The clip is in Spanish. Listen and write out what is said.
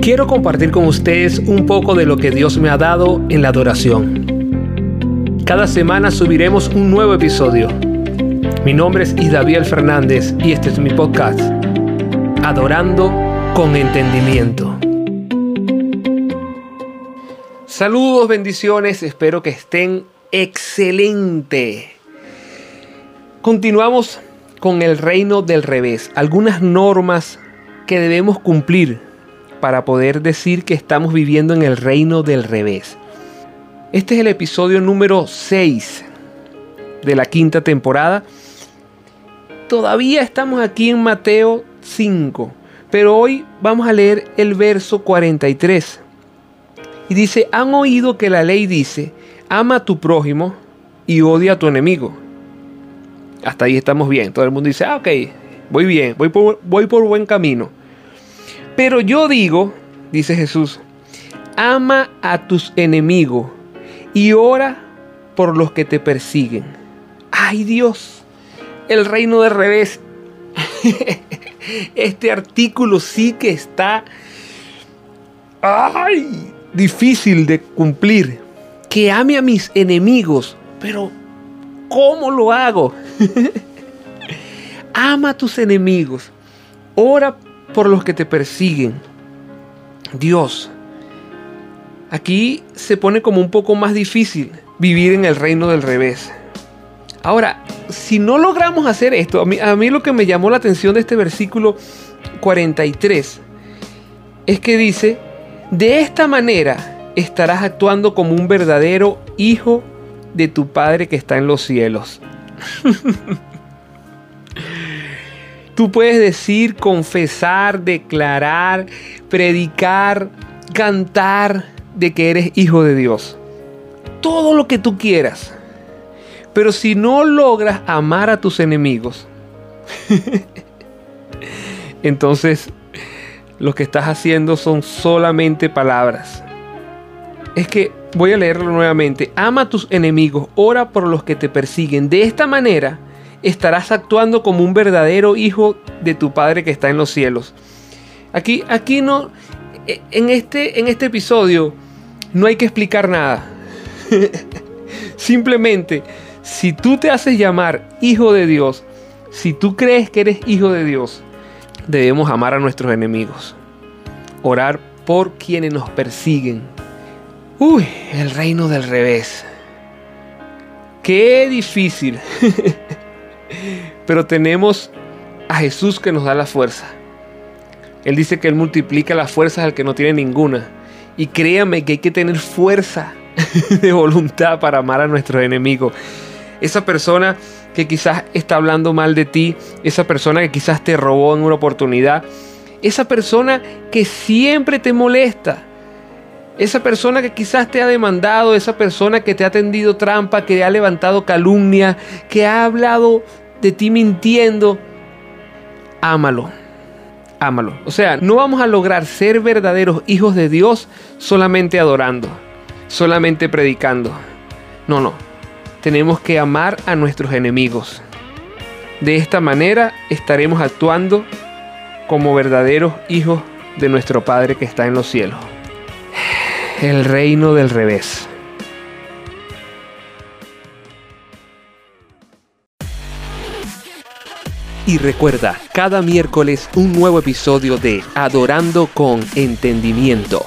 quiero compartir con ustedes un poco de lo que Dios me ha dado en la adoración. Cada semana subiremos un nuevo episodio. Mi nombre es Isdaviel Fernández y este es mi podcast, Adorando con Entendimiento. Saludos, bendiciones, espero que estén excelente. Continuamos con el reino del revés, algunas normas que debemos cumplir para poder decir que estamos viviendo en el reino del revés. Este es el episodio número 6 de la quinta temporada. Todavía estamos aquí en Mateo 5, pero hoy vamos a leer el verso 43. Y dice, han oído que la ley dice, ama a tu prójimo y odia a tu enemigo. Hasta ahí estamos bien. Todo el mundo dice, ah, ok, voy bien, voy por, voy por buen camino. Pero yo digo, dice Jesús, ama a tus enemigos y ora por los que te persiguen. Ay Dios, el reino del revés. este artículo sí que está ay, difícil de cumplir. Que ame a mis enemigos, pero ¿cómo lo hago? ama a tus enemigos. Ora por los que te persiguen. Dios, aquí se pone como un poco más difícil vivir en el reino del revés. Ahora, si no logramos hacer esto, a mí, a mí lo que me llamó la atención de este versículo 43 es que dice, de esta manera estarás actuando como un verdadero hijo de tu Padre que está en los cielos. Tú puedes decir, confesar, declarar, predicar, cantar de que eres hijo de Dios. Todo lo que tú quieras. Pero si no logras amar a tus enemigos, entonces lo que estás haciendo son solamente palabras. Es que voy a leerlo nuevamente. Ama a tus enemigos, ora por los que te persiguen. De esta manera, estarás actuando como un verdadero hijo de tu Padre que está en los cielos. Aquí, aquí no, e, en este, en este episodio no hay que explicar nada. Simplemente, si tú te haces llamar hijo de Dios, si tú crees que eres hijo de Dios, debemos amar a nuestros enemigos. Orar por quienes nos persiguen. Uy, el reino del revés. Qué difícil. Pero tenemos a Jesús que nos da la fuerza. Él dice que Él multiplica las fuerzas al que no tiene ninguna. Y créame que hay que tener fuerza de voluntad para amar a nuestros enemigos. Esa persona que quizás está hablando mal de ti, esa persona que quizás te robó en una oportunidad, esa persona que siempre te molesta, esa persona que quizás te ha demandado, esa persona que te ha tendido trampa, que ha levantado calumnia, que ha hablado de ti mintiendo, ámalo. Ámalo. O sea, no vamos a lograr ser verdaderos hijos de Dios solamente adorando, solamente predicando. No, no. Tenemos que amar a nuestros enemigos. De esta manera estaremos actuando como verdaderos hijos de nuestro Padre que está en los cielos. El reino del revés. Y recuerda, cada miércoles un nuevo episodio de Adorando con Entendimiento.